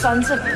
sons of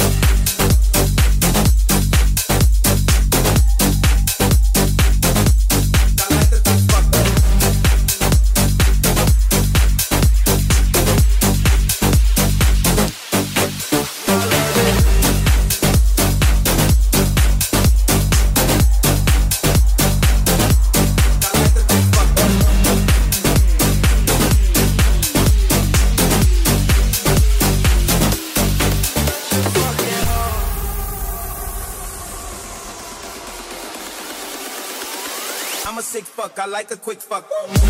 Like a quick fuck.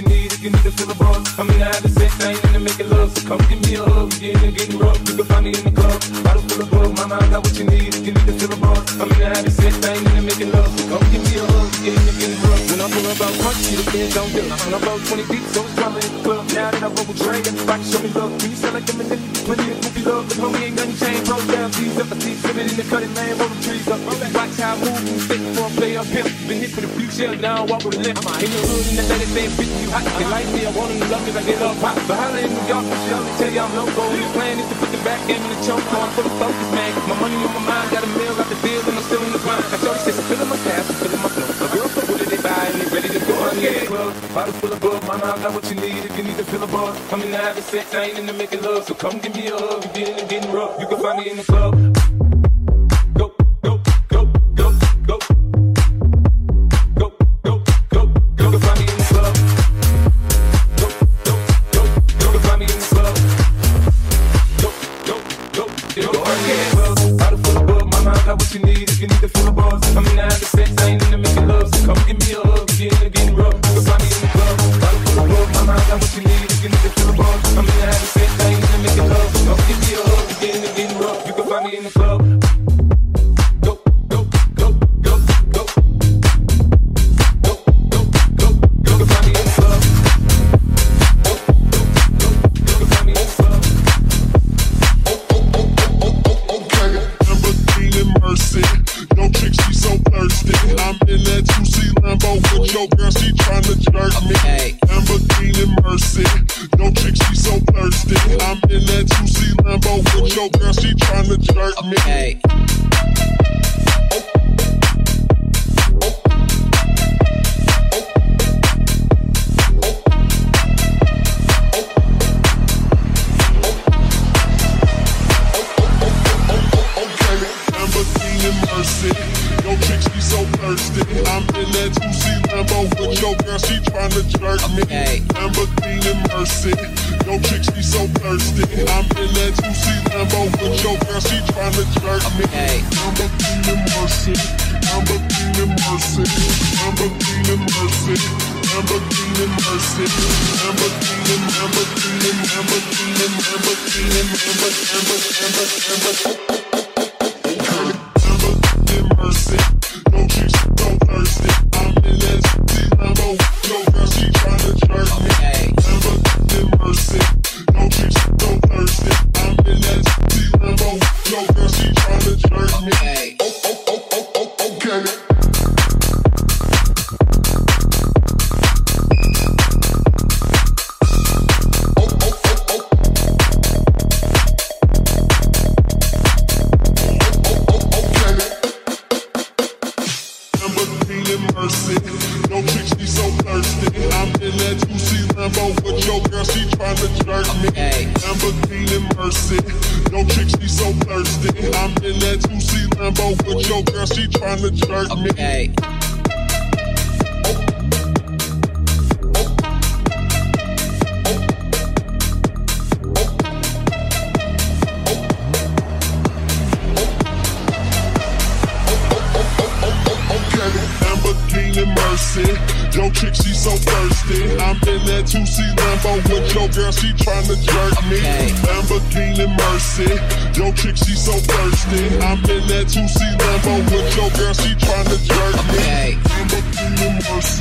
you need if you need to fill a buzz. I mean, I had the same thing and to make it love. So come give me a hug. You're getting, getting rough. You can find me in the club. I don't feel a. My mind got what you need if you need to fill a buzz. I mean, I had the same punch you, the kid gon' get. I'm about 20 deep, so it's probably in the club. Now that I roll with Dre, everybody show me love. Please sound like them and then plenty of goofy love. The homie ain't nothing changed, bro. Down, G's up, I see swimming in the cutting, lane, Roll the trees up. Watch how I move, stick for a play up here. Been hit for the future, now I walk with a limp. In the hood, in the letter, saying, bitch, you hot. They like me, I want them to love me like they love pop. But holla in New York, for sure, they tell you I'm loco. The plan is to put the back game in the choke. So I'm fully focus, man. My money on my mind, got a meal, got the deal, and I'm still in the grind. I told you, she's feeling my past. Kanye club. Bottle full of bug, mama, I got what you need if you need to feel a buzz. I'm in the having sex, I ain't in the making love, so come give me a hug. You're getting, getting rough, you can find me in the club.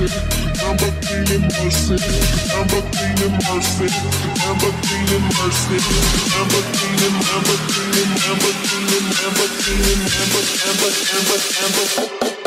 i'm a feeling mercy. i'm mercy. Lamborghini mercy. Lamborghini mercy. Lamborghini, Lamborghini, Lamborghini, Lamborghini, Lamborghini, Lamborghini, Lamborghini.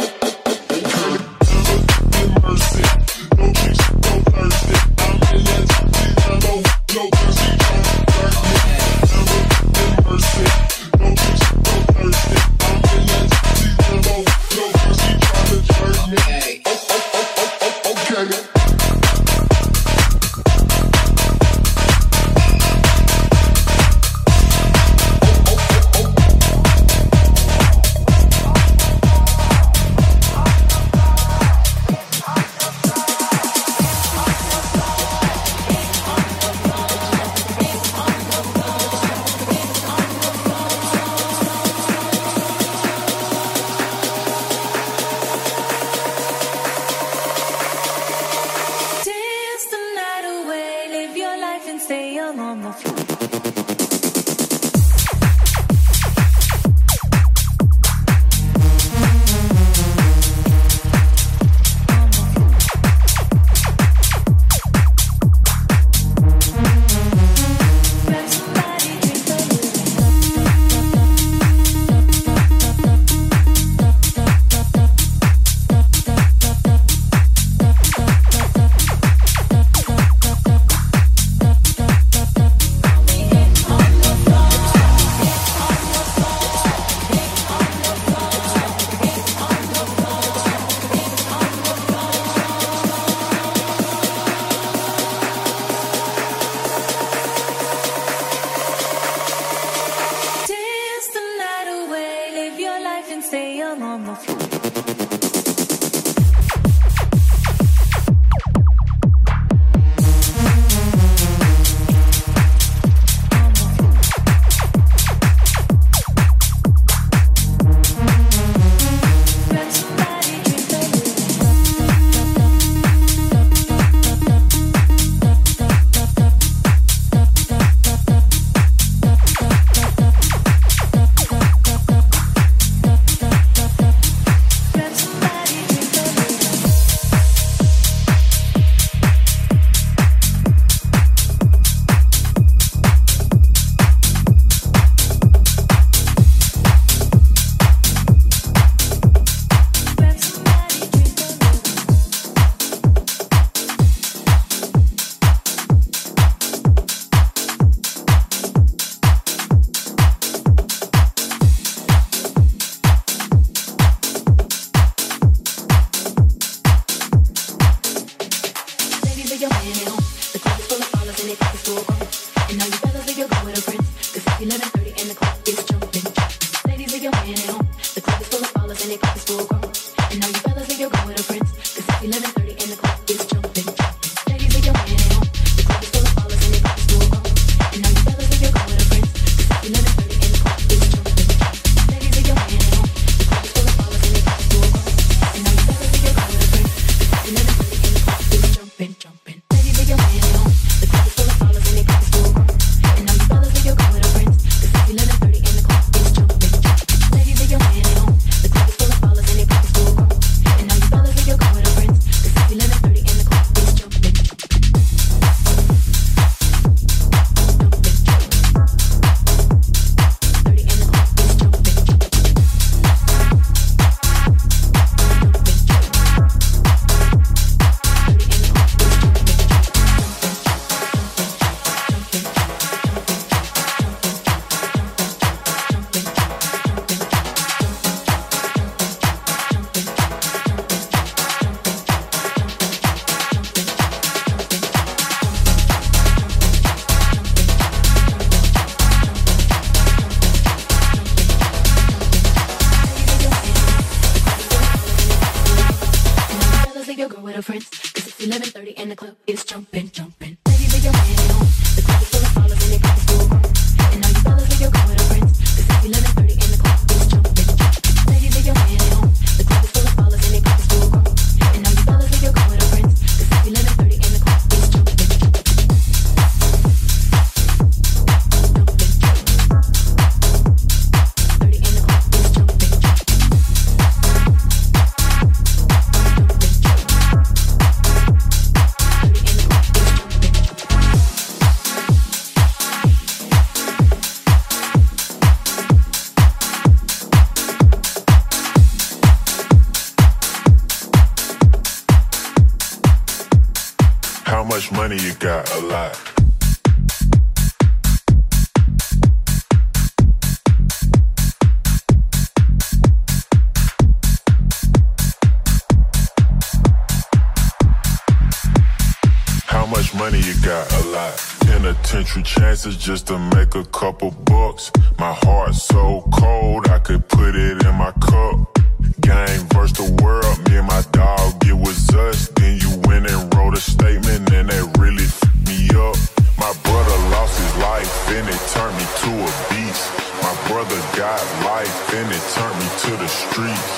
it turned me to the streets.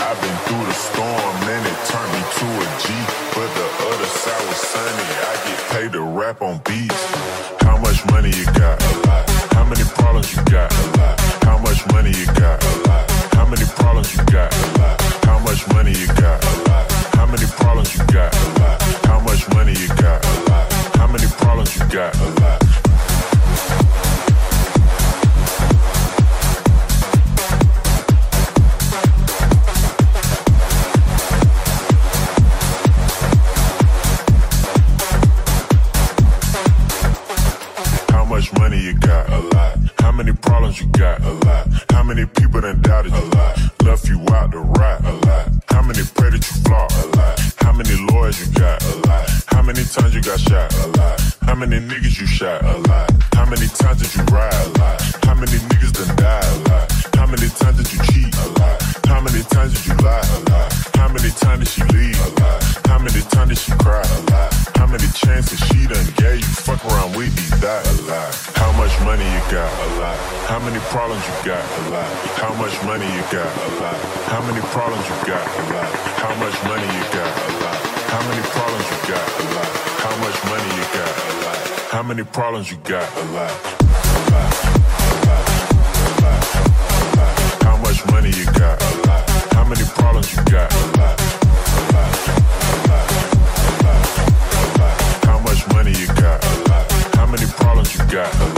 I've been through the storm, and it turned me to a G. But the other side was sunny. I get paid to rap on beats. How much money you got? A lot. How many problems you got? A lot. How much money you got? A lot. How many problems you got? A lot. How much money you got? A lot. How many problems you got? A lot. How much money you got? A lot. How many problems you got? A lot. you got? A lot. How many people done doubted you? A lot. Left you out to rot? A lot. How many predators that you flop? A lot. How many lawyers you got? A lot. How many times you got shot? A lot. How many niggas you shot? A lot. How many times did you ride? A lot. How many niggas done died? A lot. How many times did you many times did you lie? A lie. How many times did she leave? A lie. How many times did she cry? A lie. How many chances she done gave you? Fuck around with me, that. A lie. How much money you got? A lie. How many problems you got? A lie. How much money you got? A lie. How many problems you got? A lie. How much money you got? A lie. How many problems you got? A lie. How much money you got? A lie. How many problems you got? A lie. many problems you got? How much money you got? How many problems you got?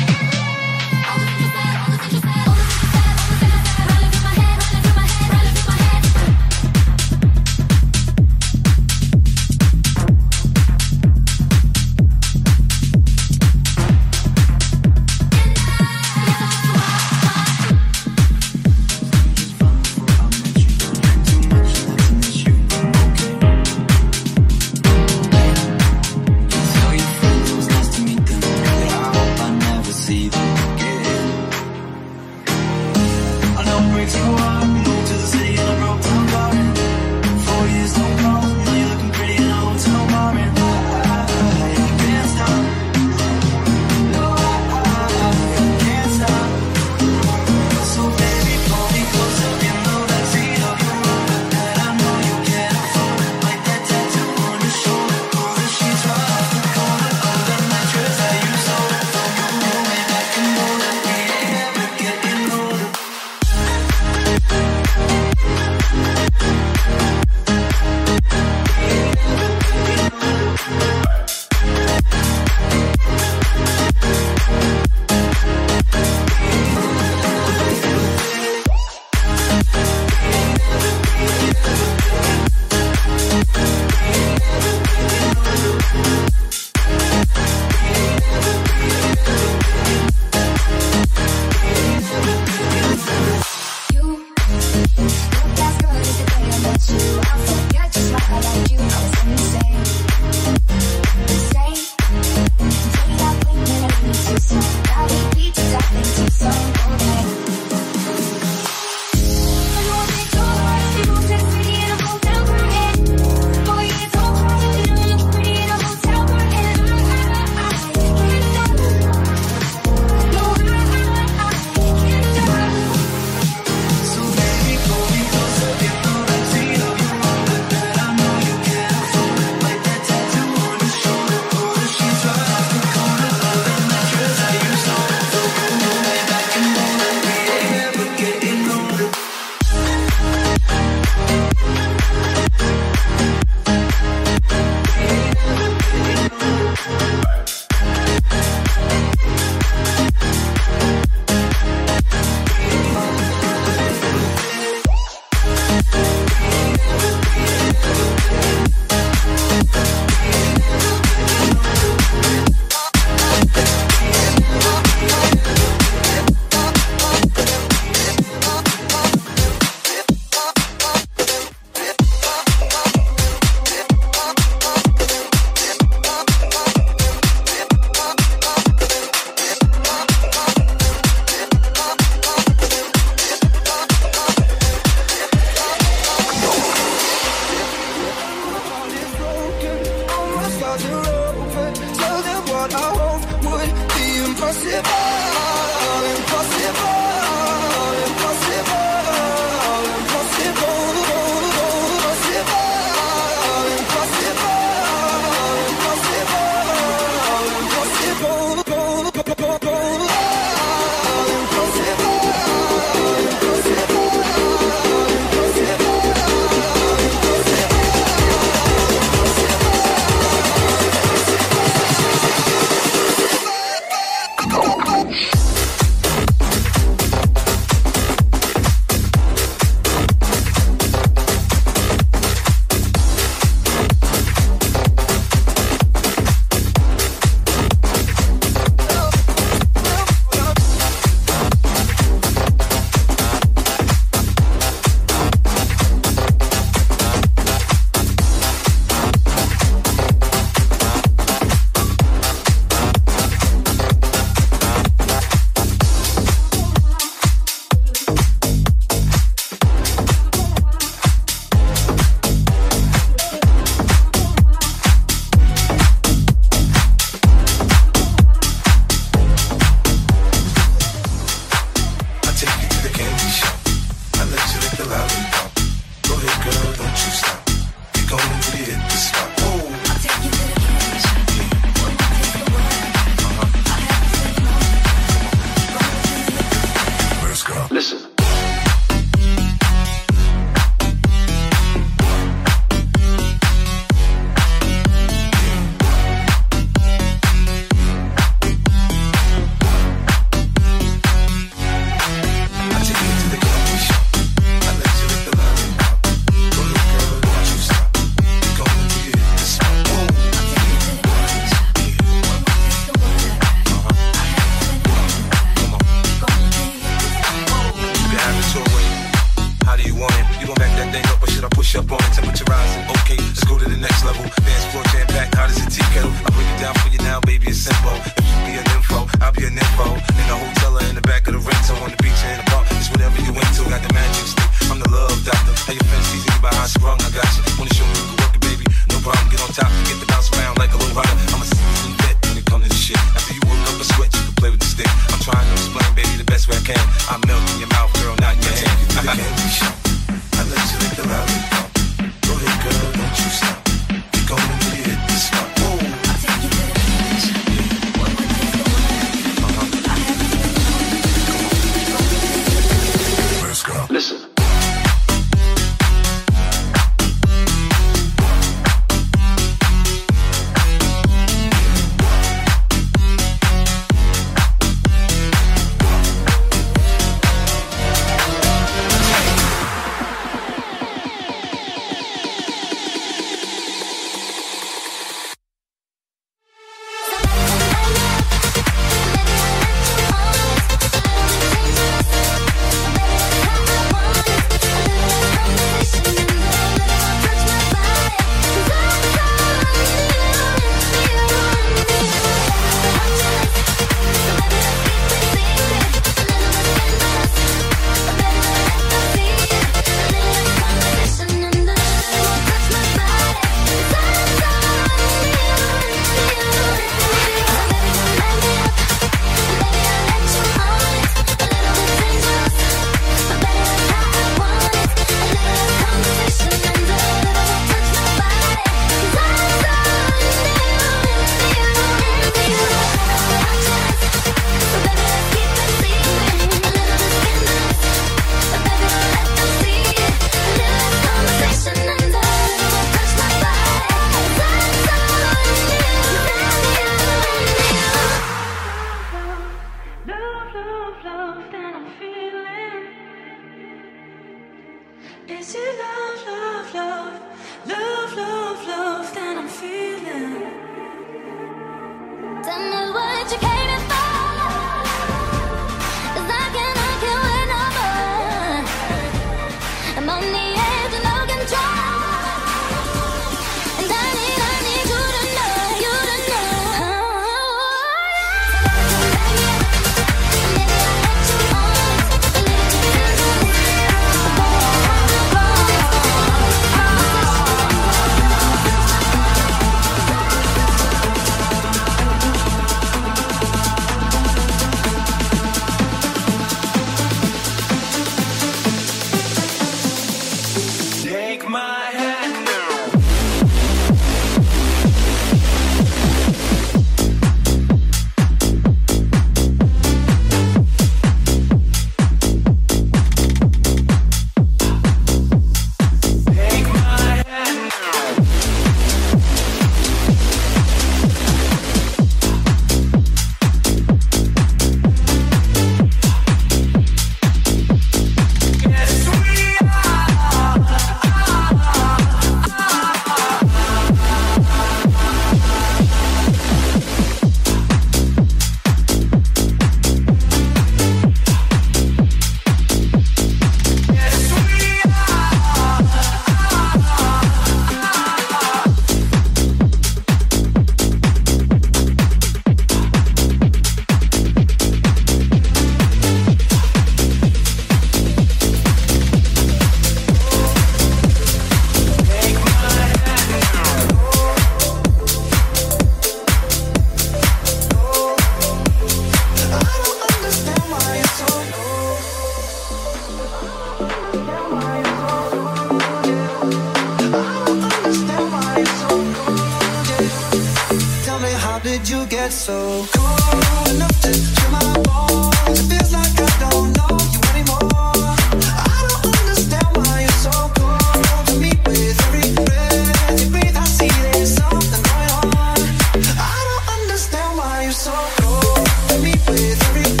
with every